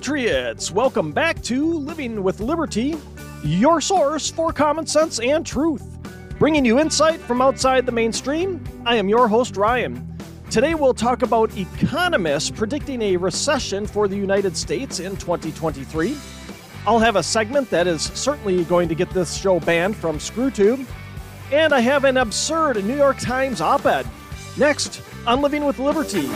Patriots! Welcome back to Living with Liberty, your source for common sense and truth. Bringing you insight from outside the mainstream, I am your host, Ryan. Today we'll talk about economists predicting a recession for the United States in 2023. I'll have a segment that is certainly going to get this show banned from ScrewTube. And I have an absurd New York Times op ed. Next on Living with Liberty.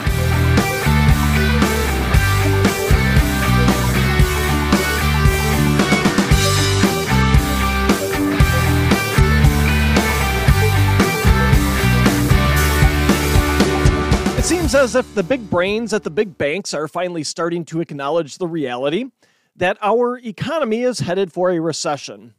It seems as if the big brains at the big banks are finally starting to acknowledge the reality that our economy is headed for a recession.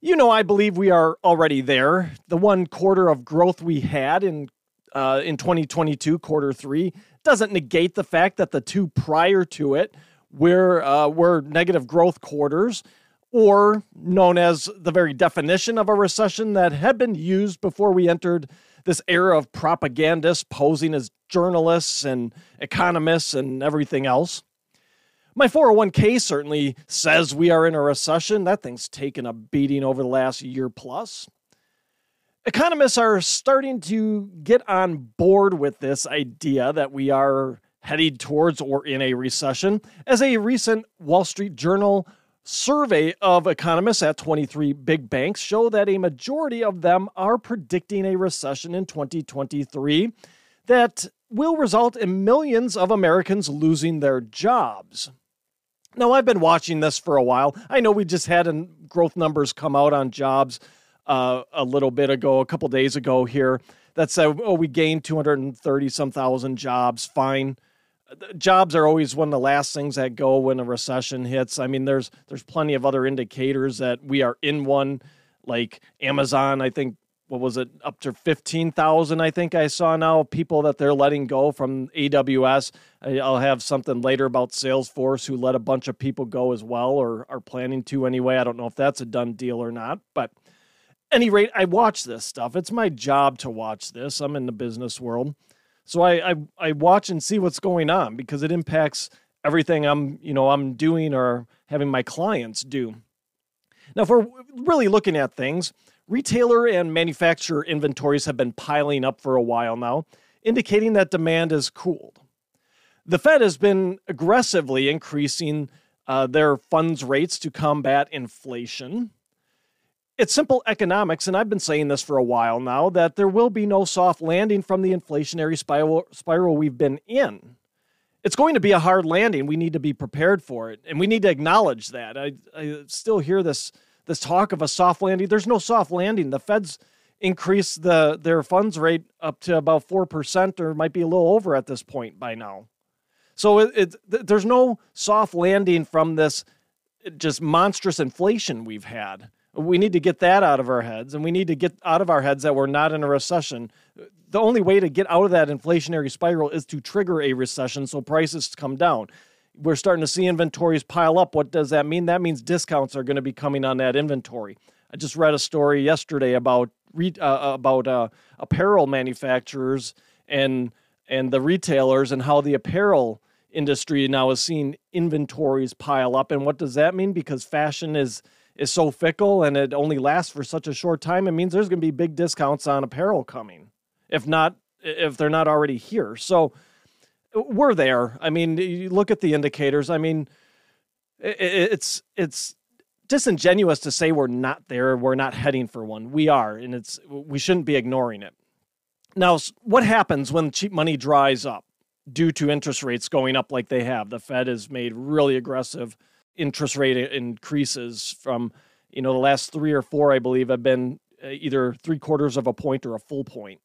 You know, I believe we are already there. The one quarter of growth we had in uh, in 2022, quarter three, doesn't negate the fact that the two prior to it were uh, were negative growth quarters, or known as the very definition of a recession that had been used before we entered this era of propagandists posing as journalists and economists and everything else. My 401k certainly says we are in a recession. That thing's taken a beating over the last year plus. Economists are starting to get on board with this idea that we are headed towards or in a recession, as a recent Wall Street Journal survey of economists at 23 big banks show that a majority of them are predicting a recession in 2023 that will result in millions of Americans losing their jobs. Now, I've been watching this for a while. I know we just had growth numbers come out on jobs uh, a little bit ago, a couple days ago here, that said, oh, we gained 230 some thousand jobs. Fine jobs are always one of the last things that go when a recession hits. I mean, there's there's plenty of other indicators that we are in one, like Amazon. I think what was it up to fifteen thousand? I think I saw now people that they're letting go from AWS. I'll have something later about Salesforce who let a bunch of people go as well, or are planning to anyway. I don't know if that's a done deal or not, but. Any rate, I watch this stuff. It's my job to watch this. I'm in the business world. So I, I I watch and see what's going on because it impacts everything I'm you know I'm doing or having my clients do. Now, if we're really looking at things, retailer and manufacturer inventories have been piling up for a while now, indicating that demand has cooled. The Fed has been aggressively increasing uh, their funds rates to combat inflation. It's simple economics, and I've been saying this for a while now that there will be no soft landing from the inflationary spiral, spiral we've been in. It's going to be a hard landing. We need to be prepared for it, and we need to acknowledge that. I, I still hear this this talk of a soft landing. There's no soft landing. The Fed's increased the their funds rate up to about four percent, or might be a little over at this point by now. So it, it, there's no soft landing from this just monstrous inflation we've had. We need to get that out of our heads, and we need to get out of our heads that we're not in a recession. The only way to get out of that inflationary spiral is to trigger a recession so prices come down. We're starting to see inventories pile up. What does that mean? That means discounts are going to be coming on that inventory. I just read a story yesterday about uh, about uh, apparel manufacturers and and the retailers and how the apparel industry now is seeing inventories pile up. And what does that mean? Because fashion is is so fickle and it only lasts for such a short time, it means there's going to be big discounts on apparel coming, if not if they're not already here. So we're there. I mean, you look at the indicators. I mean, it's it's disingenuous to say we're not there. We're not heading for one. We are, and it's we shouldn't be ignoring it. Now, what happens when cheap money dries up due to interest rates going up like they have? The Fed has made really aggressive interest rate increases from you know the last three or four, I believe, have been uh, either three quarters of a point or a full point.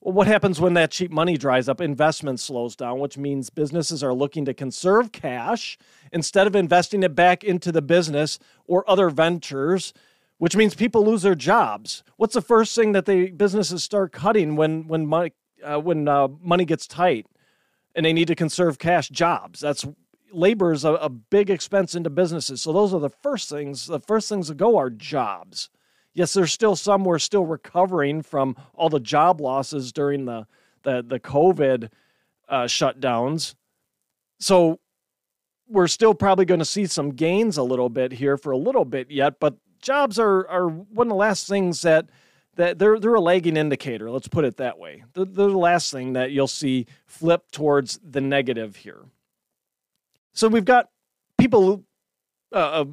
Well, what happens when that cheap money dries up? Investment slows down, which means businesses are looking to conserve cash instead of investing it back into the business or other ventures, which means people lose their jobs. What's the first thing that the businesses start cutting when when money uh, when uh, money gets tight and they need to conserve cash? Jobs. That's labor is a, a big expense into businesses. So those are the first things. The first things to go are jobs. Yes, there's still some we're still recovering from all the job losses during the the the COVID uh, shutdowns. So we're still probably going to see some gains a little bit here for a little bit yet, but jobs are are one of the last things that that they're they're a lagging indicator. Let's put it that way. They're, they're the last thing that you'll see flip towards the negative here. So we've got people uh, uh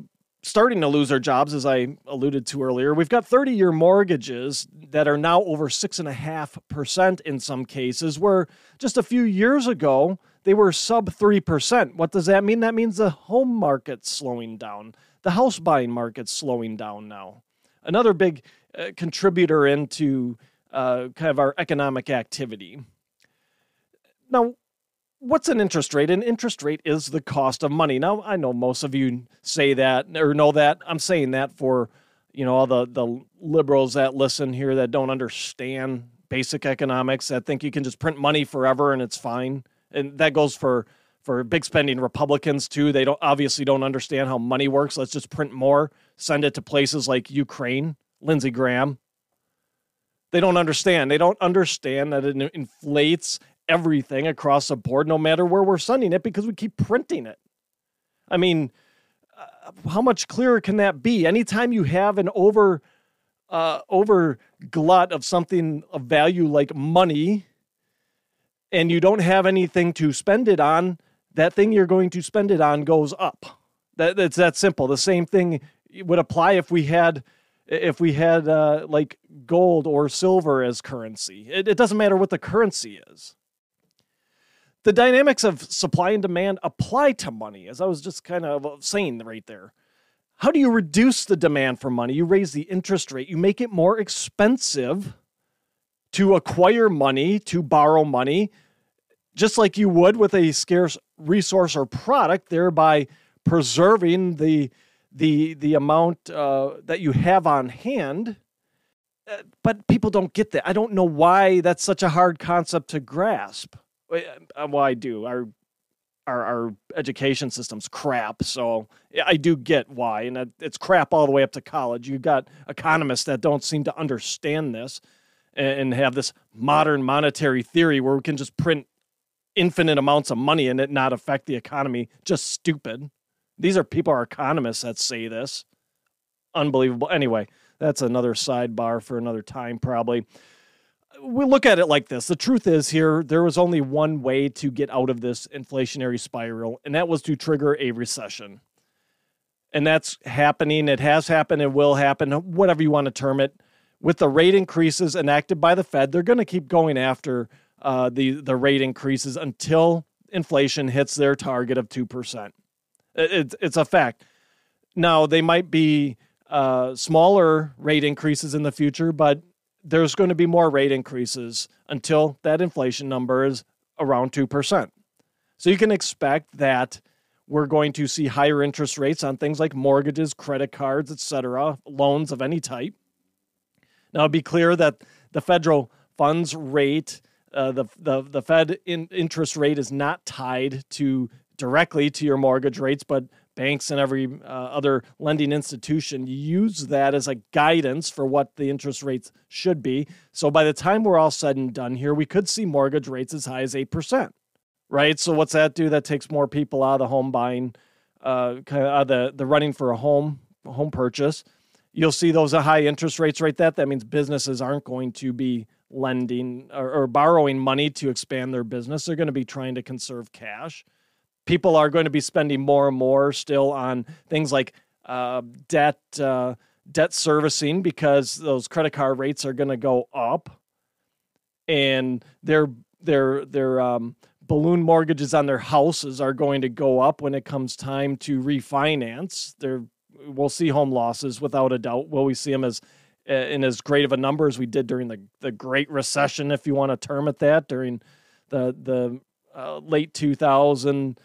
starting to lose their jobs, as I alluded to earlier. We've got 30 year mortgages that are now over 6.5% in some cases, where just a few years ago, they were sub 3%. What does that mean? That means the home market's slowing down, the house buying market's slowing down now. Another big uh, contributor into uh, kind of our economic activity. Now, what's an interest rate? An interest rate is the cost of money. Now, I know most of you say that or know that. I'm saying that for you know all the the liberals that listen here that don't understand basic economics that think you can just print money forever and it's fine. And that goes for for big spending Republicans too. They don't obviously don't understand how money works. Let's just print more, send it to places like Ukraine, Lindsey Graham. They don't understand. They don't understand that it inflates everything across the board, no matter where we're sending it, because we keep printing it. I mean, uh, how much clearer can that be? Anytime you have an over uh, over glut of something of value like money, and you don't have anything to spend it on, that thing you're going to spend it on goes up. That, that's that simple. The same thing would apply if we had if we had uh, like gold or silver as currency. It, it doesn't matter what the currency is the dynamics of supply and demand apply to money, as I was just kind of saying right there. How do you reduce the demand for money? You raise the interest rate, you make it more expensive to acquire money, to borrow money, just like you would with a scarce resource or product, thereby preserving the the the amount uh, that you have on hand. Uh, but people don't get that. I don't know why that's such a hard concept to grasp. Uh, well, I do. Our our our education system's crap, so I do get why, and it's crap all the way up to college. You've got economists that don't seem to understand this and have this modern monetary theory where we can just print infinite amounts of money and it not affect the economy. Just stupid. These are people are economists that say this. Unbelievable. Anyway, that's another sidebar for another time, probably we look at it like this. The truth is here there was only one way to get out of this inflationary spiral, and that was to trigger a recession. And that's happening. It has happened. It will happen, whatever you want to term it. With the rate increases enacted by the Fed, they're going to keep going after uh, the the rate increases until inflation hits their target of two percent. It's it's a fact. Now they might be uh, smaller rate increases in the future, but there's going to be more rate increases until that inflation number is around 2%. So you can expect that we're going to see higher interest rates on things like mortgages, credit cards, etc., loans of any type. Now, be clear that the federal funds rate, uh, the, the, the Fed in, interest rate is not tied to directly to your mortgage rates, but banks and every uh, other lending institution use that as a guidance for what the interest rates should be. So by the time we're all said and done here, we could see mortgage rates as high as 8%, right? So what's that do? That takes more people out of the home buying, uh, kind of the, the running for a home, home purchase. You'll see those high interest rates right that. That means businesses aren't going to be lending or, or borrowing money to expand their business. They're going to be trying to conserve cash people are going to be spending more and more still on things like uh, debt uh, debt servicing because those credit card rates are going to go up, and their their their um, balloon mortgages on their houses are going to go up when it comes time to refinance. There, we'll see home losses without a doubt. Will we see them as in as great of a number as we did during the the Great Recession, if you want to term it that, during the the uh, late 2000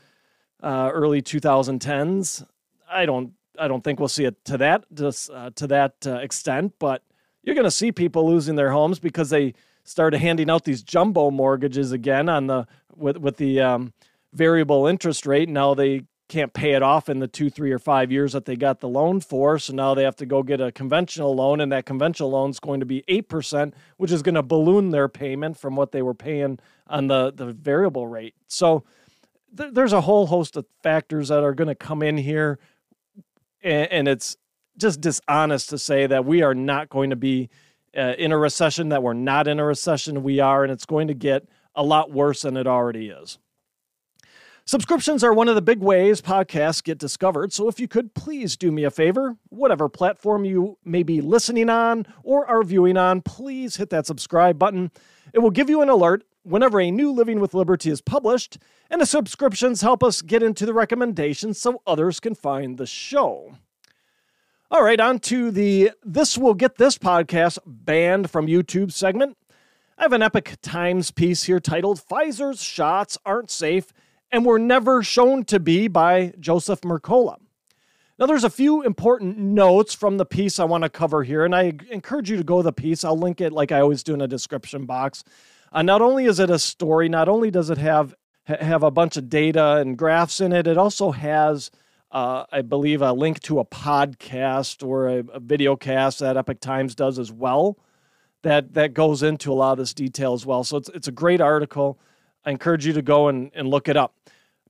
uh, early 2010s. I don't I don't think we'll see it to that uh, to that uh, extent, but you're going to see people losing their homes because they started handing out these jumbo mortgages again on the with with the um, variable interest rate. Now they can't pay it off in the two, three, or five years that they got the loan for. So now they have to go get a conventional loan, and that conventional loan is going to be eight percent, which is going to balloon their payment from what they were paying on the the variable rate. So th- there's a whole host of factors that are going to come in here, and, and, it's just dishonest to say that we are not going to be uh, in a recession. That we're not in a recession. We are, and it's going to get a lot worse than it already is. Subscriptions are one of the big ways podcasts get discovered, so if you could please do me a favor, whatever platform you may be listening on or are viewing on, please hit that subscribe button. It will give you an alert whenever a new Living with Liberty is published, and the subscriptions help us get into the recommendations so others can find the show. All right, on to the This Will Get This podcast banned from YouTube segment. I have an Epoch Times piece here titled Pfizer's Shots Aren't Safe and were never shown to be by Joseph Mercola. Now, there's a few important notes from the piece I want to cover here, and I encourage you to go to the piece. I'll link it like I always do in a description box. Uh, not only is it a story, not only does it have have a bunch of data and graphs in it, it also has, uh, I believe, a link to a podcast or a, a video cast that Epoch Times does as well. That that goes into a lot of this detail as well. So it's it's a great article. I encourage you to go and, and look it up.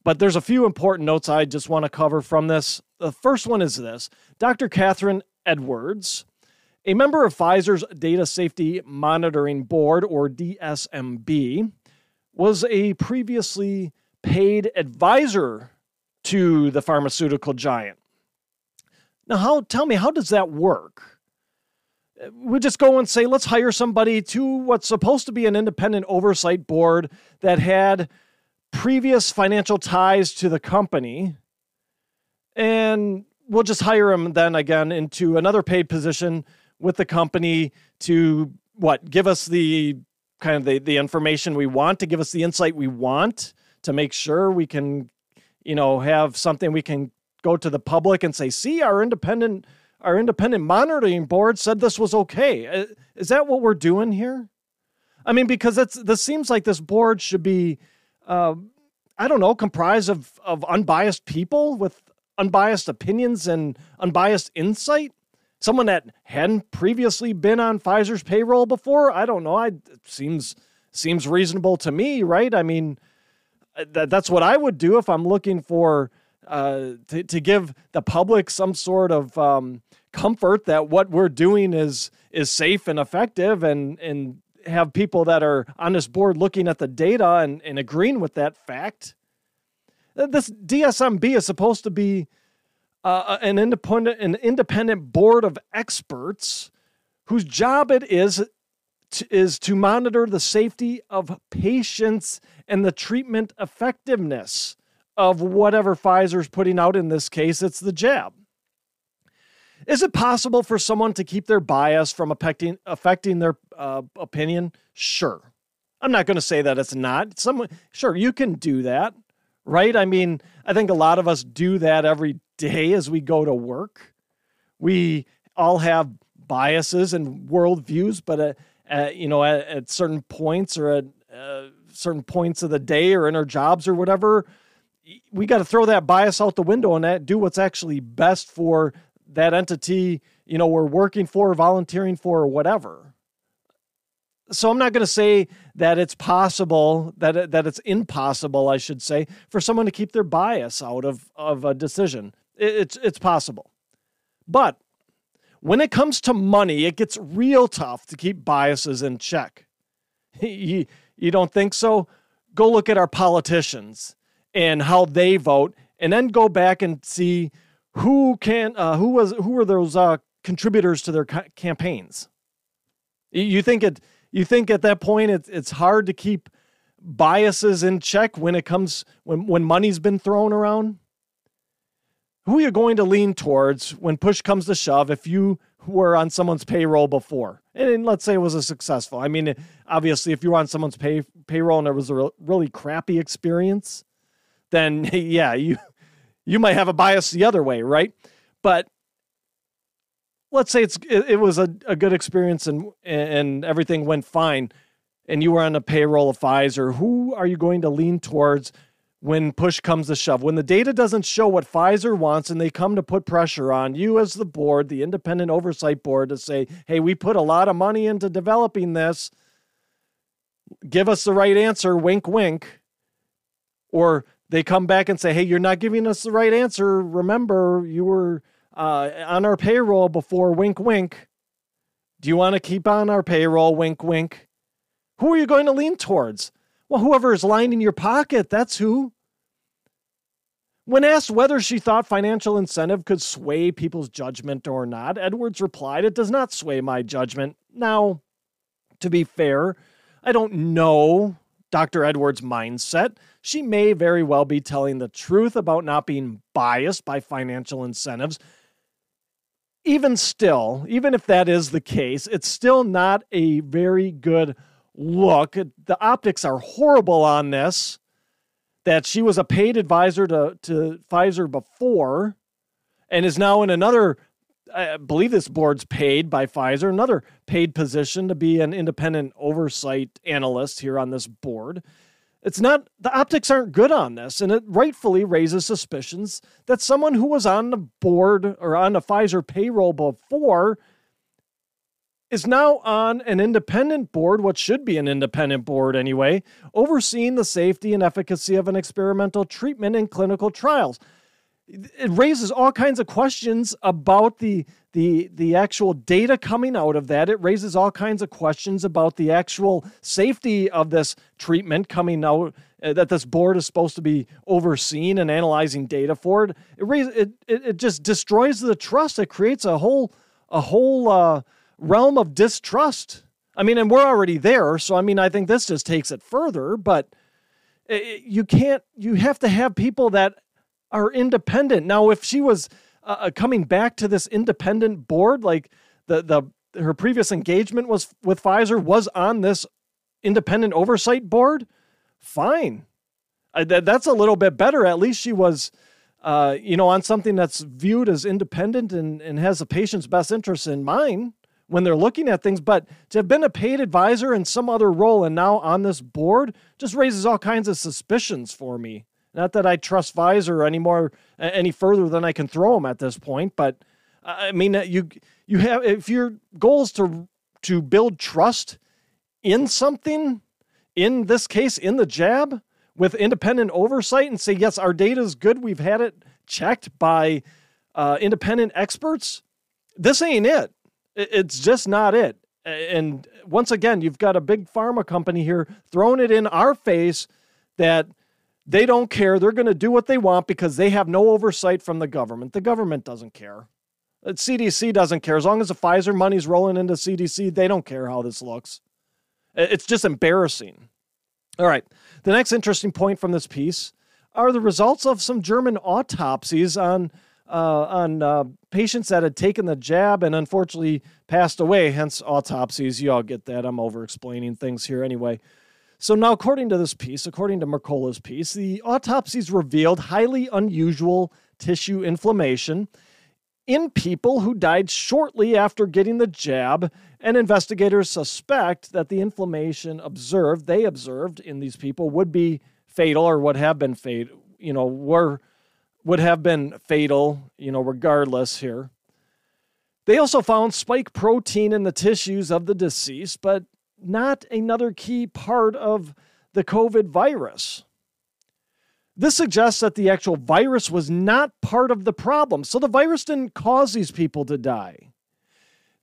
But there's a few important notes I just want to cover from this. The first one is this Dr. Kathryn Edwards, a member of Pfizer's Data Safety Monitoring Board, or DSMB, was a previously paid advisor to the pharmaceutical giant. Now, how tell me, how does that work? we just go and say, let's hire somebody to what's supposed to be an independent oversight board that had previous financial ties to the company. And we'll just hire him then again into another paid position with the company to what give us the kind of the, the information we want to give us the insight we want to make sure we can you know have something we can go to the public and say see our independent our independent monitoring board said this was okay. Uh, is that what we're doing here? I mean, because it's this seems like this board should be, uh, I don't know, comprised of of unbiased people with unbiased opinions and unbiased insight. Someone that hadn't previously been on Pfizer's payroll before. I don't know. I it seems seems reasonable to me, right? I mean, uh, that that's what I would do if I'm looking for uh, to, to give the public some sort of um, comfort that what we're doing is is safe and effective and and have people that are on this board looking at the data and, and agreeing with that fact. Uh, this DSMB is supposed to be uh, uh, an independent an independent board of experts whose job it is to, is to monitor the safety of patients and the treatment effectiveness of whatever Pfizer's putting out in this case, it's the jab. Is it possible for someone to keep their bias from affecting affecting their uh, opinion? Sure. I'm not going to say that it's not. Someone, sure, you can do that, right? I mean, I think a lot of us do that every day as we go to work. We all have biases and worldviews, but at, at you know, at, at, certain points or at uh, certain points of the day or in our jobs or whatever, we got to throw that bias out the window and that, do what's actually best for that entity, you know, we're working for, volunteering for, or whatever. So I'm not going to say that it's possible that that it's impossible, I should say, for someone to keep their bias out of of a decision. It's it's possible, but when it comes to money, it gets real tough to keep biases in check. you, you don't think so? Go look at our politicians and how they vote, and then go back and see who can uh, who was who were those uh, contributors to their ca- campaigns. You think it you think at that point it's it's hard to keep biases in check when it comes when when money's been thrown around. Who are you going to lean towards when push comes to shove if you were on someone's payroll before? And let's say it was a successful. I mean, obviously, if you were on someone's pay, payroll and it was a re- really crappy experience, then yeah, you you might have a bias the other way, right? But let's say it's it, it was a, a good experience and and everything went fine, and you were on a payroll of Pfizer. Who are you going to lean towards when push comes to shove? When the data doesn't show what Pfizer wants, and they come to put pressure on you as the board, the independent oversight board, to say, "Hey, we put a lot of money into developing this." Give us the right answer, wink, wink. Or they come back and say, hey, you're not giving us the right answer. Remember, you were uh, on our payroll before, wink, wink. Do you want to keep on our payroll, wink, wink? Who are you going to lean towards? Well, whoever is lining your pocket, that's who. When asked whether she thought financial incentive could sway people's judgment or not, Edwards replied, It does not sway my judgment. Now, to be fair, I don't know Dr. Edwards' mindset. She may very well be telling the truth about not being biased by financial incentives. Even still, even if that is the case, it's still not a very good look. The optics are horrible on this that she was a paid advisor to, to Pfizer before and is now in another, I believe this board's paid by Pfizer, another paid position to be an independent oversight analyst here on this board. It's not, the optics aren't good on this, and it rightfully raises suspicions that someone who was on the board or on the Pfizer payroll before is now on an independent board, what should be an independent board anyway, overseeing the safety and efficacy of an experimental treatment in clinical trials. It raises all kinds of questions about the, the, the actual data coming out of that. It raises all kinds of questions about the actual safety of this treatment coming out uh, that this board is supposed to be overseeing and analyzing data for it. It, raises, it, it, it just destroys the trust. It creates a whole, a whole, uh, realm of distrust. I mean, and we're already there. So, I mean, I think this just takes it further, but you can't, you have to have people that are independent. Now, if she was uh, uh, coming back to this independent board, like the, the, her previous engagement was with Pfizer was on this independent oversight board, fine. That, that's a little bit better. At least she was, uh, you know, on something that's viewed as independent and, and has the patient's best interest in mind when they're looking at things, but to have been a paid advisor in some other role and now on this board just raises all kinds of suspicions for me. Not that I trust Pfizer any more any further than I can throw them at this point, but I mean uh, you you have if your goal is to to build trust in something, in this case in the jab with independent oversight and say yes our data is good, we've had it checked by uh, independent experts. This ain't it it's just not it. And once again, you've got a big pharma company here throwing it in our face that they don't care. They're going to do what they want because they have no oversight from the government. The government doesn't care. Uh, CDC doesn't care. As long as the Pfizer money's rolling into CDC, they don't care how this looks. It's just embarrassing. All right. The next interesting point from this piece are the results of some German autopsies on uh, on uh, patients that had taken the jab and unfortunately passed away, hence autopsies. You all get that. I'm over explaining things here anyway. So, now, according to this piece, according to Mercola's piece, the autopsies revealed highly unusual tissue inflammation in people who died shortly after getting the jab, and investigators suspect that the inflammation observed, they observed in these people, would be fatal or would have been fatal, you know, were would have been fatal, you know, regardless here. They also found spike protein in the tissues of the deceased, but not another key part of the COVID virus. This suggests that the actual virus was not part of the problem. So the virus didn't cause these people to die.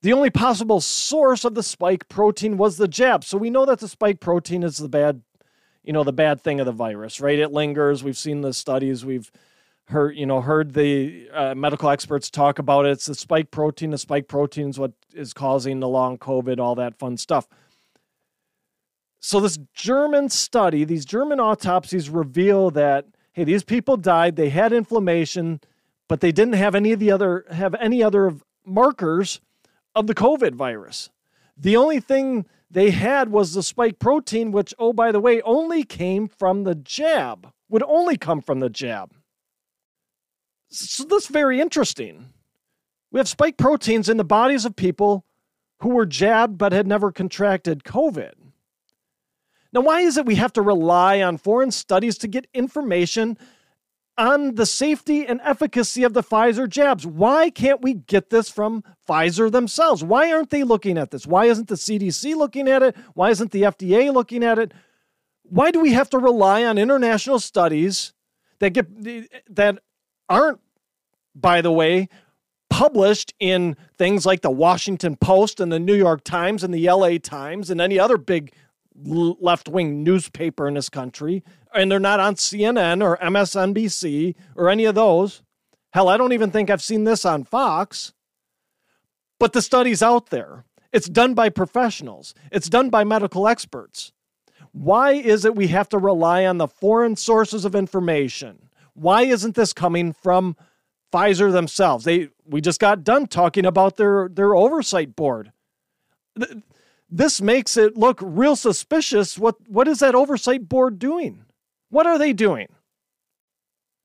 The only possible source of the spike protein was the jab. So we know that the spike protein is the bad, you know, the bad thing of the virus, right? It lingers. We've seen the studies. We've heard you know heard the uh, medical experts talk about it. It's the spike protein. The spike protein is what is causing the long COVID, all that fun stuff. So this German study, these German autopsies reveal that hey, these people died. They had inflammation, but they didn't have any of the other have any other markers of the COVID virus. The only thing they had was the spike protein, which, oh, by the way, only came from the jab, would only come from the jab. So that's very interesting. We have spike proteins in the bodies of people who were jabbed but had never contracted COVID. Now, why is it we have to rely on foreign studies to get information on the safety and efficacy of the Pfizer jabs? Why can't we get this from Pfizer themselves? Why aren't they looking at this? Why isn't the CDC looking at it? Why isn't the FDA looking at it? Why do we have to rely on international studies that get that aren't by the way published in things like the Washington Post and the New York Times and the LA Times and any other big left wing newspaper in this country. And they're not on CNN or MSNBC or any of those. Hell, I don't even think I've seen this on Fox. But the study's out there. It's done by professionals, it's done by medical experts. Why is it we have to rely on the foreign sources of information? Why isn't this coming from Pfizer themselves? They we just got done talking about their their oversight board. This makes it look real suspicious. What what is that oversight board doing? What are they doing?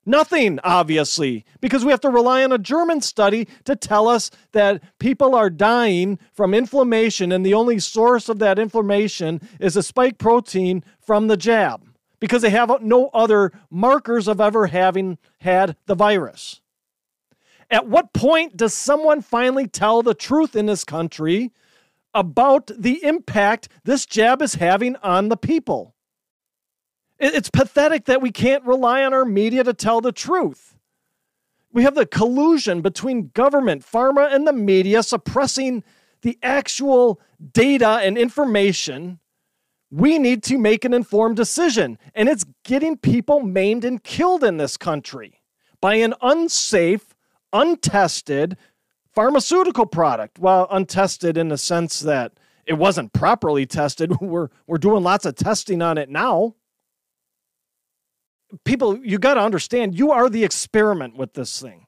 Nothing, obviously, because we have to rely on a German study to tell us that people are dying from inflammation, and the only source of that inflammation is a spike protein from the jab because they have no other markers of ever having had the virus. At what point does someone finally tell the truth in this country about the impact this jab is having on the people? It's pathetic that we can't rely on our media to tell the truth. We have the collusion between government, pharma, and the media suppressing the actual data and information. We need to make an informed decision, and it's getting people maimed and killed in this country by an unsafe, untested pharmaceutical product. Well, untested in the sense that it wasn't properly tested. We're, we're doing lots of testing on it now people, you got to understand, you are the experiment with this thing.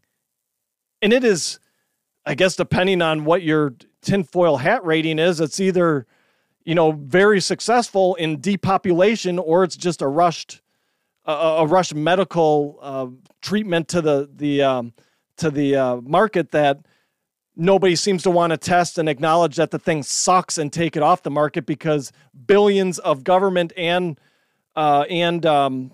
And it is, I guess, depending on what your tinfoil hat rating is, it's either, you know, very successful in depopulation or it's just a rushed, uh, a rushed medical uh, treatment to the, the, um, to the uh, market that nobody seems to want to test and acknowledge that the thing sucks and take it off the market because billions of government and uh, and um,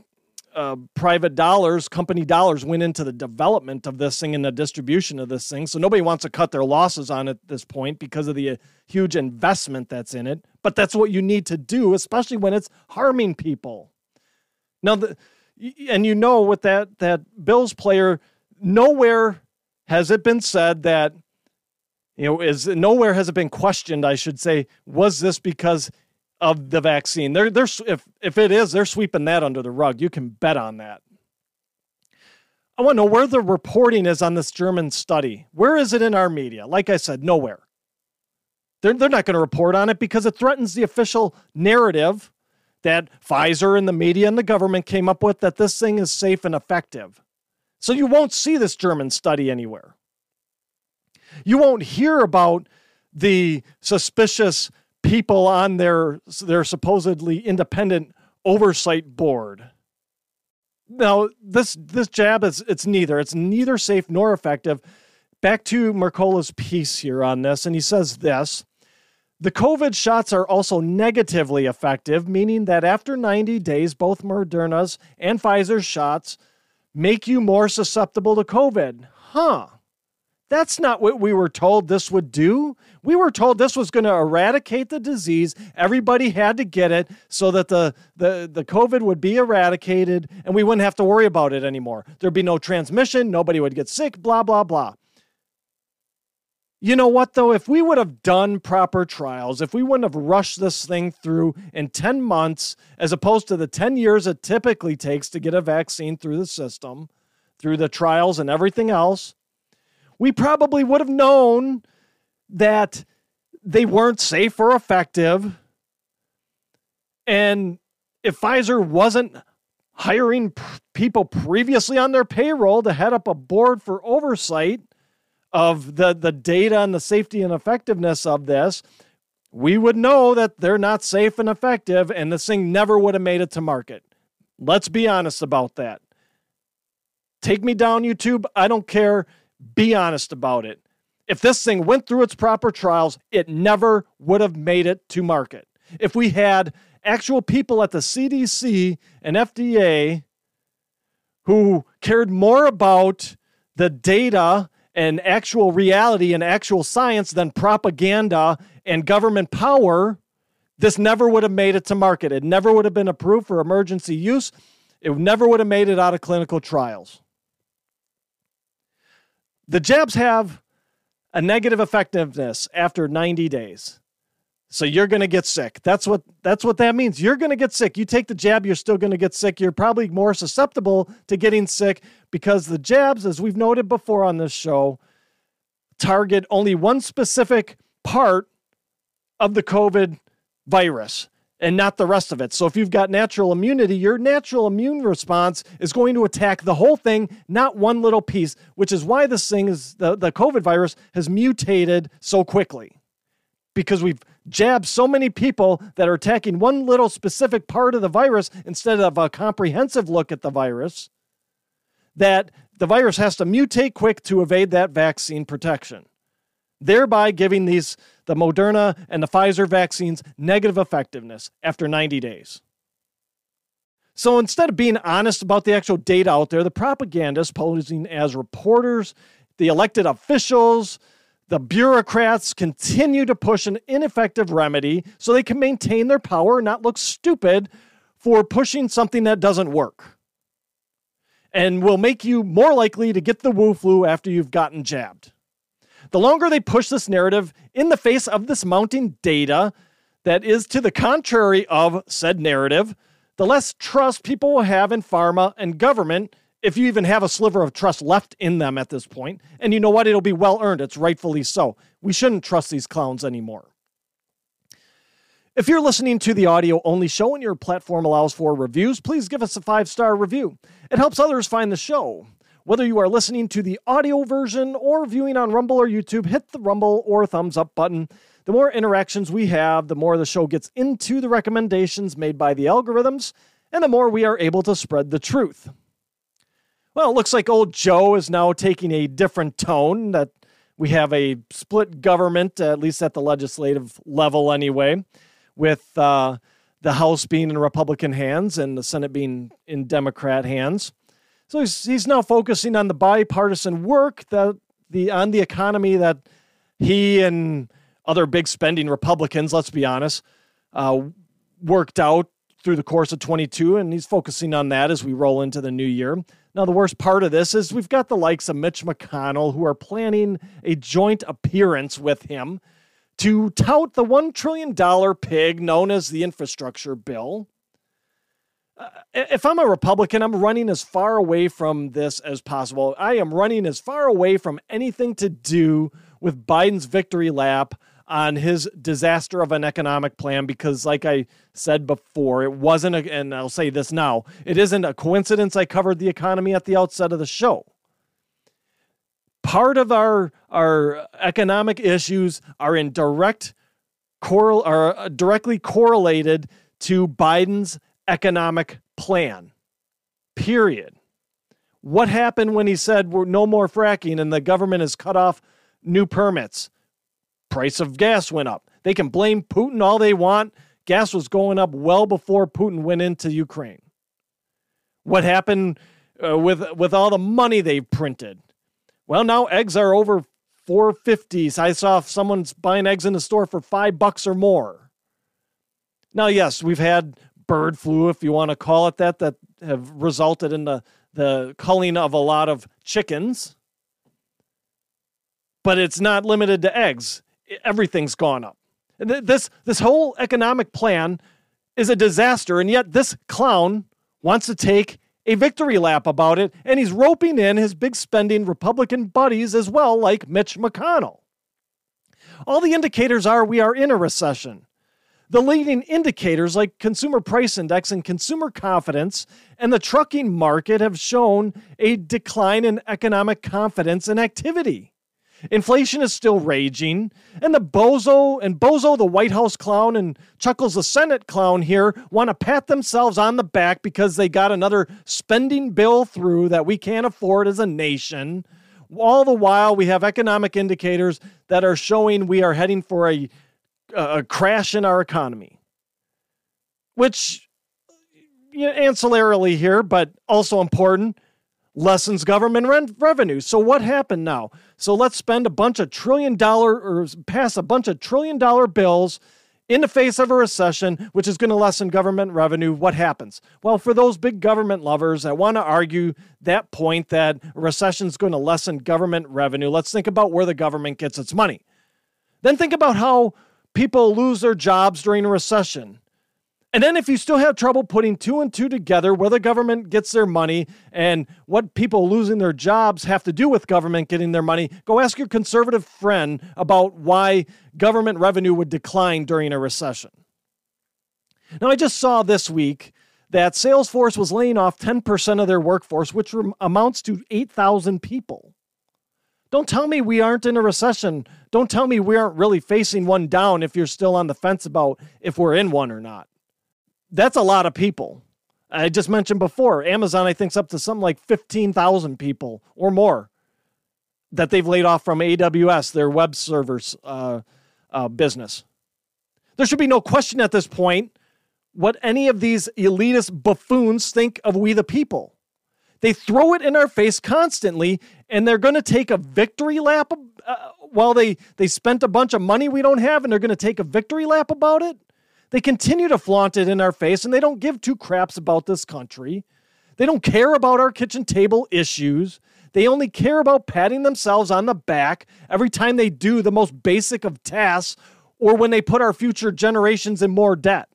uh, private dollars, company dollars went into the development of this thing and the distribution of this thing. So nobody wants to cut their losses on it at this point because of the uh, huge investment that's in it. But that's what you need to do, especially when it's harming people. Now, the, and you know, with that that Bills player, nowhere has it been said that you know is nowhere has it been questioned. I should say, was this because of the vaccine. They're, they're, if, if it is, they're sweeping that under the rug. You can bet on that. I want to know where the reporting is on this German study. Where is it in our media? Like I said, nowhere. They're, they're not going to report on it because it threatens the official narrative that Pfizer and the media and the government came up with that this thing is safe and effective. So you won't see this German study anywhere. You won't hear about the suspicious people on their their supposedly independent oversight board. Now, this this jab is it's neither. It's neither safe nor effective. Back to Mercola's piece here on this, and he says this. The COVID shots are also negatively effective, meaning that after 90 days, both Moderna's and Pfizer's shots make you more susceptible to COVID. Huh. That's not what we were told this would do. We were told this was going to eradicate the disease. Everybody had to get it so that the, the, the COVID would be eradicated and we wouldn't have to worry about it anymore. There'd be no transmission, nobody would get sick, blah, blah, blah. You know what, though? If we would have done proper trials, if we wouldn't have rushed this thing through in 10 months, as opposed to the 10 years it typically takes to get a vaccine through the system, through the trials and everything else, we probably would have known that they weren't safe or effective. And if Pfizer wasn't hiring people previously on their payroll to head up a board for oversight of the, the data and the safety and effectiveness of this, we would know that they're not safe and effective, and this thing never would have made it to market. Let's be honest about that. Take me down, YouTube. I don't care. Be honest about it. If this thing went through its proper trials, it never would have made it to market. If we had actual people at the CDC and FDA who cared more about the data and actual reality and actual science than propaganda and government power, this never would have made it to market. It never would have been approved for emergency use. It never would have made it out of clinical trials. The jabs have a negative effectiveness after 90 days. So you're going to get sick. That's what that's what that means. You're going to get sick. You take the jab, you're still going to get sick. You're probably more susceptible to getting sick because the jabs as we've noted before on this show target only one specific part of the COVID virus and not the rest of it. So if you've got natural immunity, your natural immune response is going to attack the whole thing, not one little piece, which is why this thing is the, the COVID virus has mutated so quickly. Because we've jabbed so many people that are attacking one little specific part of the virus instead of a comprehensive look at the virus, that the virus has to mutate quick to evade that vaccine protection thereby giving these the Moderna and the Pfizer vaccines negative effectiveness after 90 days. So instead of being honest about the actual data out there, the propagandists posing as reporters, the elected officials, the bureaucrats continue to push an ineffective remedy so they can maintain their power and not look stupid for pushing something that doesn't work and will make you more likely to get the Wu flu after you've gotten jabbed. The longer they push this narrative in the face of this mounting data that is to the contrary of said narrative, the less trust people will have in pharma and government if you even have a sliver of trust left in them at this point. And you know what? It'll be well earned. It's rightfully so. We shouldn't trust these clowns anymore. If you're listening to the audio only show and your platform allows for reviews, please give us a five star review. It helps others find the show. Whether you are listening to the audio version or viewing on Rumble or YouTube, hit the Rumble or thumbs up button. The more interactions we have, the more the show gets into the recommendations made by the algorithms, and the more we are able to spread the truth. Well, it looks like old Joe is now taking a different tone, that we have a split government, at least at the legislative level anyway, with uh, the House being in Republican hands and the Senate being in Democrat hands. So he's, he's now focusing on the bipartisan work that the on the economy that he and other big spending Republicans, let's be honest, uh, worked out through the course of 22, and he's focusing on that as we roll into the new year. Now, the worst part of this is we've got the likes of Mitch McConnell who are planning a joint appearance with him to tout the $1 trillion pig known as the infrastructure bill uh, if I'm a Republican, I'm running as far away from this as possible. I am running as far away from anything to do with Biden's victory lap on his disaster of an economic plan because, like I said before, it wasn't, a, and I'll say this now, it isn't a coincidence I covered the economy at the outset of the show. Part of our, our economic issues are in direct correl, are uh, directly correlated to Biden's economic plan. Period. What happened when he said we're no more fracking and the government has cut off new permits? Price of gas went up. They can blame Putin all they want. Gas was going up well before Putin went into Ukraine. What happened uh, with with all the money they printed? Well, now eggs are over 450s. I saw someone's buying eggs in the store for 5 bucks or more. Now, yes, we've had bird flu, if you want to call it that, that have resulted in the, the culling of a lot of chickens. But it's not limited to eggs. Everything's gone up. This, this whole economic plan is a disaster, and yet this clown wants to take a victory lap about it, and he's roping in his big spending Republican buddies as well, like Mitch McConnell. All the indicators are we are in a recession. The leading indicators like consumer price index and consumer confidence and the trucking market have shown a decline in economic confidence and activity. Inflation is still raging, and the bozo and bozo the White House clown and Chuckles the Senate clown here want to pat themselves on the back because they got another spending bill through that we can't afford as a nation. All the while, we have economic indicators that are showing we are heading for a a crash in our economy, which you know, ancillarily here, but also important, lessens government rent revenue. So what happened now? So let's spend a bunch of trillion dollar or pass a bunch of trillion dollar bills in the face of a recession, which is going to lessen government revenue, what happens? Well, for those big government lovers that want to argue that point that a recession is going to lessen government revenue, let's think about where the government gets its money. Then think about how people lose their jobs during a recession. And then, if you still have trouble putting two and two together, where the government gets their money and what people losing their jobs have to do with government getting their money, go ask your conservative friend about why government revenue would decline during a recession. Now, I just saw this week that Salesforce was laying off 10% of their workforce, which amounts to 8,000 people. Don't tell me we aren't in a recession. Don't tell me we aren't really facing one down if you're still on the fence about if we're in one or not that's a lot of people. I just mentioned before, Amazon, I think, is up to something like 15,000 people or more that they've laid off from AWS, their web servers uh, uh, business. There should be no question at this point what any of these elitist buffoons think of we the people. They throw it in our face constantly, and they're going to take a victory lap uh, while they, they spent a bunch of money we don't have, and they're going to take a victory lap about it. They continue to flaunt it in our face and they don't give two craps about this country. They don't care about our kitchen table issues. They only care about patting themselves on the back every time they do the most basic of tasks or when they put our future generations in more debt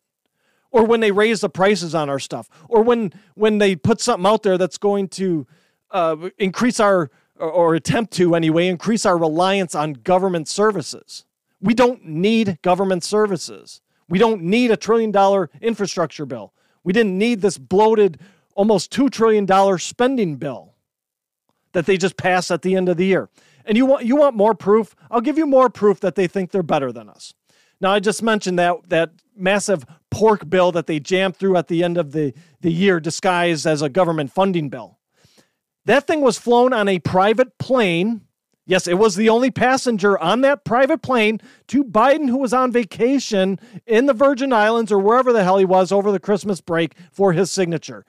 or when they raise the prices on our stuff or when when they put something out there that's going to uh, increase our or attempt to anyway increase our reliance on government services we don't need government services we don't need a trillion dollar infrastructure bill. We didn't need this bloated, almost $2 trillion spending bill that they just passed at the end of the year. And you want, you want more proof? I'll give you more proof that they think they're better than us. Now, I just mentioned that, that massive pork bill that they jammed through at the end of the, the year, disguised as a government funding bill. That thing was flown on a private plane Yes, it was the only passenger on that private plane to Biden who was on vacation in the Virgin Islands or wherever the hell he was over the Christmas break for his signature.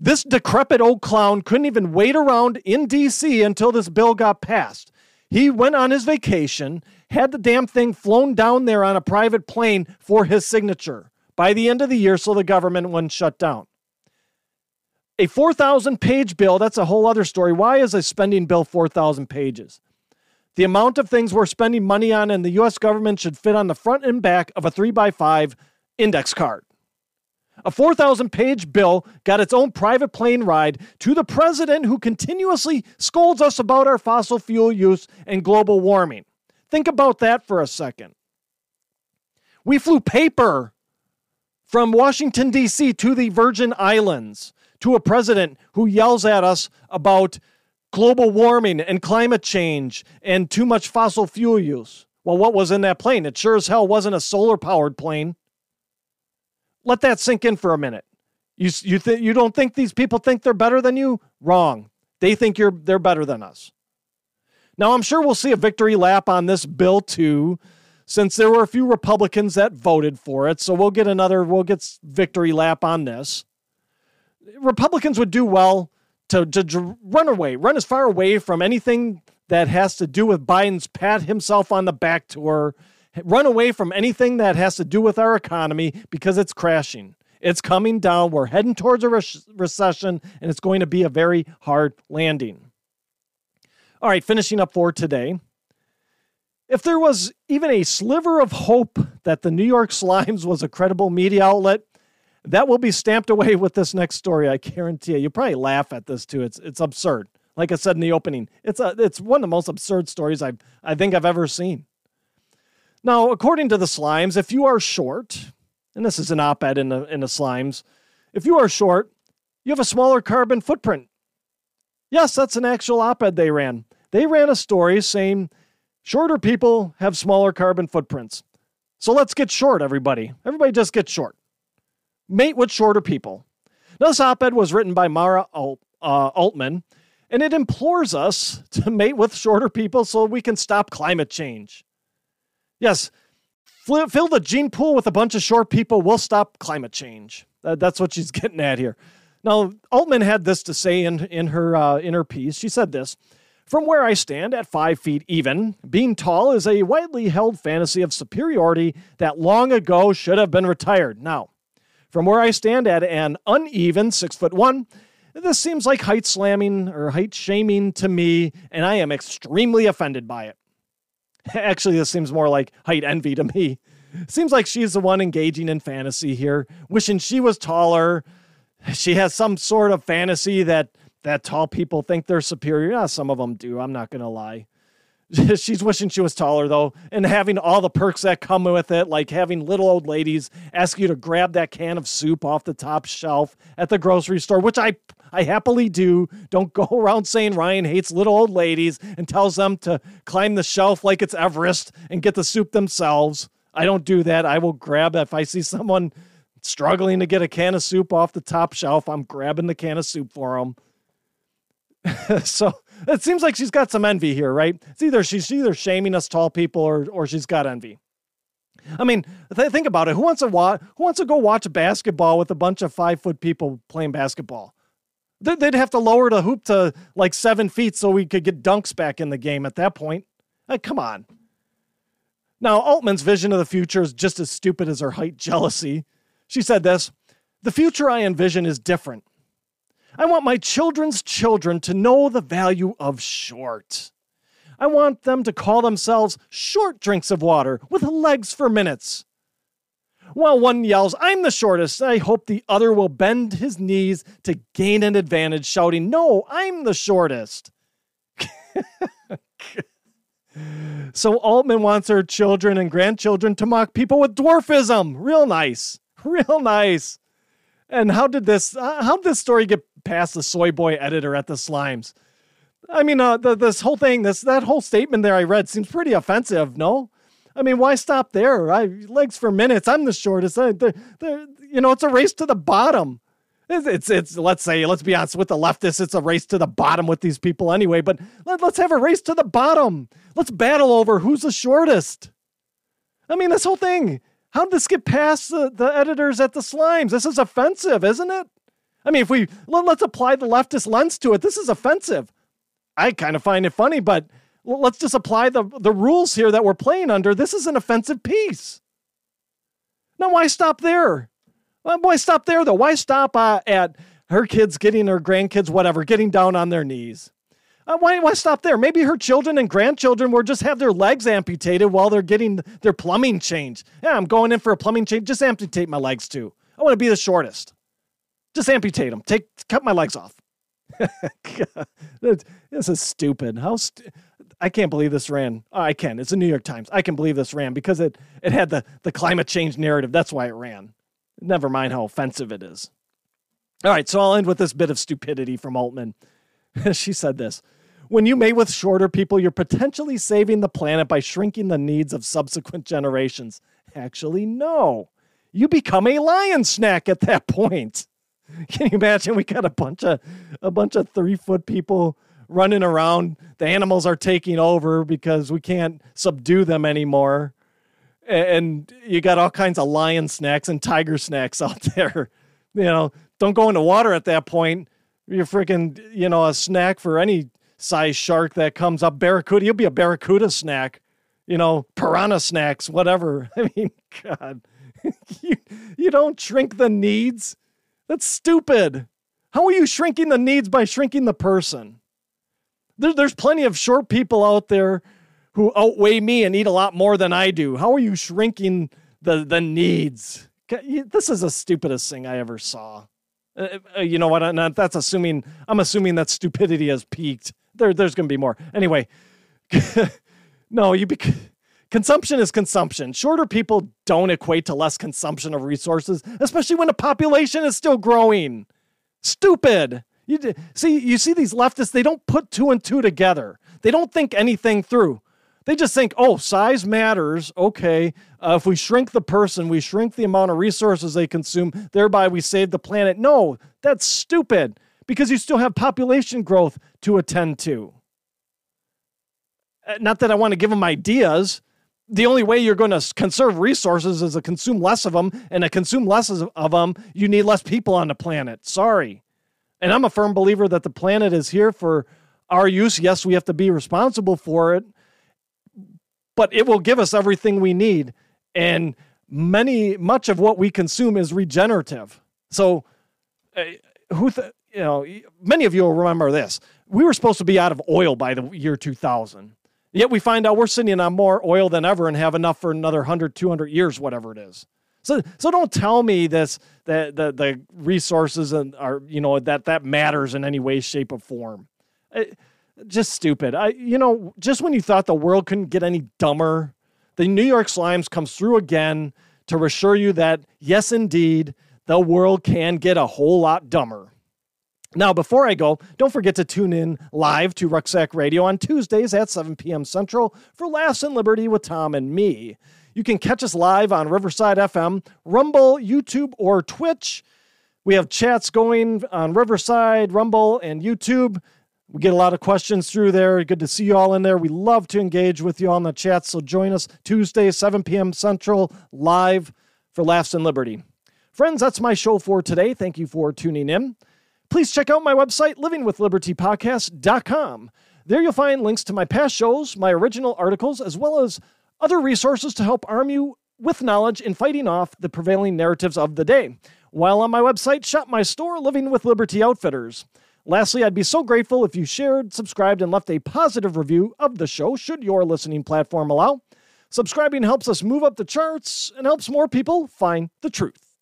This decrepit old clown couldn't even wait around in DC until this bill got passed. He went on his vacation, had the damn thing flown down there on a private plane for his signature by the end of the year so the government wouldn't shut down. A 4,000 page bill, that's a whole other story. Why is a spending bill 4,000 pages? The amount of things we're spending money on in the US government should fit on the front and back of a 3x5 index card. A 4,000 page bill got its own private plane ride to the president who continuously scolds us about our fossil fuel use and global warming. Think about that for a second. We flew paper from Washington, D.C. to the Virgin Islands to a president who yells at us about global warming and climate change and too much fossil fuel use. Well, what was in that plane? It sure as hell wasn't a solar powered plane. Let that sink in for a minute. You, you, th- you don't think these people think they're better than you? Wrong. They think you're, they're better than us. Now, I'm sure we'll see a victory lap on this bill too, since there were a few Republicans that voted for it. So we'll get another, we'll get victory lap on this. Republicans would do well to, to run away, run as far away from anything that has to do with Biden's pat himself on the back tour, run away from anything that has to do with our economy because it's crashing. It's coming down. We're heading towards a re- recession, and it's going to be a very hard landing. All right, finishing up for today. If there was even a sliver of hope that the New York Slimes was a credible media outlet, that will be stamped away with this next story. I guarantee you. You probably laugh at this too. It's it's absurd. Like I said in the opening, it's a, it's one of the most absurd stories I I think I've ever seen. Now, according to the Slimes, if you are short, and this is an op-ed in the in the Slimes, if you are short, you have a smaller carbon footprint. Yes, that's an actual op-ed they ran. They ran a story saying shorter people have smaller carbon footprints. So let's get short, everybody. Everybody just get short mate with shorter people. Now, this op ed was written by Mara uh, Altman, and it implores us to mate with shorter people so we can stop climate change. Yes, fill the gene pool with a bunch of short people, we'll stop climate change. that's what she's getting at here. Now, Altman had this to say in, in, her, uh, in her piece. She said this From where I stand at five feet even, being tall is a widely held fantasy of superiority that long ago should have been retired. Now, from where I stand at an uneven six foot one, this seems like height slamming or height shaming to me, and I am extremely offended by it. Actually, this seems more like height envy to me. Seems like she's the one engaging in fantasy here, wishing she was taller. She has some sort of fantasy that that tall people think they're superior. Yeah, some of them do. I'm not to lie. She's wishing she was taller though, and having all the perks that come with it, like having little old ladies ask you to grab that can of soup off the top shelf at the grocery store, which I I happily do. Don't go around saying Ryan hates little old ladies and tells them to climb the shelf like it's Everest and get the soup themselves. I don't do that. I will grab if I see someone struggling to get a can of soup off the top shelf, I'm grabbing the can of soup for them. so it seems like she's got some envy here, right? It's either she's either shaming us tall people or or she's got envy. I mean, th- think about it. Who wants to? Who wants to go watch basketball with a bunch of five foot people playing basketball? They'd have to lower the hoop to like seven feet so we could get dunks back in the game at that point. Like, come on. Now, Altman's vision of the future is just as stupid as her height jealousy. She said this The future I envision is different. I want my children's children to know the value of short. I want them to call themselves short drinks of water with legs for minutes. While one yells, I'm the shortest, I hope the other will bend his knees to gain an advantage, shouting, No, I'm the shortest. so Altman wants her children and grandchildren to mock people with dwarfism. Real nice. Real nice. And how did this uh, how did this story get past the soy boy editor at the Slimes. I mean, uh, the, this whole thing, this that whole statement there I read seems pretty offensive. No, I mean, why stop there? I legs for minutes. I'm the shortest. I, they're, they're, you know, it's a race to the bottom. It's, it's, it's let's say let's be honest with the leftists. It's a race to the bottom with these people anyway. But let, let's have a race to the bottom. Let's battle over who's the shortest. I mean, this whole thing. How did this get past the, the editors at the Slimes? This is offensive, isn't it? I mean, if we let, us apply the leftist lens to it, this is offensive. I kind of find it funny, but let's just apply the, the rules here that we're playing under. This is an offensive piece. Now, why stop there? why stop there, though? Why stop uh, at her kids getting her grandkids, whatever, getting down on their knees? Uh, why, why stop there? Maybe her children and grandchildren will just have their legs amputated while they're getting their plumbing changed. Yeah, I'm going in for a plumbing change. Just amputate my legs too. I want to be the shortest. Just amputate them. Take cut my legs off. this is stupid. How I can't believe this ran. Oh, I can. It's the New York Times. I can believe this ran because it it had the the climate change narrative. That's why it ran. Never mind how offensive it is. All right, so I'll end with this bit of stupidity from Altman. she said this. When you mate with shorter people, you're potentially saving the planet by shrinking the needs of subsequent generations. Actually, no. You become a lion snack at that point. Can you imagine? We got a bunch of a bunch of three foot people running around. The animals are taking over because we can't subdue them anymore. And you got all kinds of lion snacks and tiger snacks out there. You know, don't go into water at that point. You're freaking, you know, a snack for any size shark that comes up. Barracuda, you'll be a barracuda snack. You know, piranha snacks, whatever. I mean, God, you, you don't shrink the needs that's stupid. How are you shrinking the needs by shrinking the person? There, there's plenty of short people out there who outweigh me and eat a lot more than I do. How are you shrinking the, the needs? This is the stupidest thing I ever saw. Uh, uh you know what? That's assuming I'm assuming that stupidity has peaked. There, there's going to be more. Anyway, no, you. Be, Consumption is consumption. Shorter people don't equate to less consumption of resources, especially when the population is still growing. Stupid. You see, you see these leftists, they don't put two and two together. They don't think anything through. They just think, oh, size matters. Okay. Uh, if we shrink the person, we shrink the amount of resources they consume, thereby we save the planet. No, that's stupid because you still have population growth to attend to. Uh, not that I want to give them ideas the only way you're going to conserve resources is to consume less of them, and to consume less of them, you need less people on the planet. Sorry. And I'm a firm believer that the planet is here for our use. Yes, we have to be responsible for it, but it will give us everything we need. And many, much of what we consume is regenerative. So, uh, who, th- you know, many of you will remember this. We were supposed to be out of oil by the year 2000. Yet we find out we're sitting on more oil than ever and have enough for another 100, 200 years, whatever it is. So, so don't tell me this that the, the resources and are you know that that matters in any way, shape, or form. It, just stupid. I you know just when you thought the world couldn't get any dumber, the New York Slimes comes through again to assure you that yes, indeed, the world can get a whole lot dumber. Now, before I go, don't forget to tune in live to Rucksack Radio on Tuesdays at 7 p.m. Central for Laughs and Liberty with Tom and me. You can catch us live on Riverside FM, Rumble, YouTube, or Twitch. We have chats going on Riverside, Rumble, and YouTube. We get a lot of questions through there. Good to see you all in there. We love to engage with you on the chat. So join us Tuesday, 7 p.m. Central, live for Laughs and Liberty. Friends, that's my show for today. Thank you for tuning in. Please check out my website, livingwithlibertypodcast.com. There you'll find links to my past shows, my original articles, as well as other resources to help arm you with knowledge in fighting off the prevailing narratives of the day. While on my website, shop my store, Living with Liberty Outfitters. Lastly, I'd be so grateful if you shared, subscribed, and left a positive review of the show, should your listening platform allow. Subscribing helps us move up the charts and helps more people find the truth.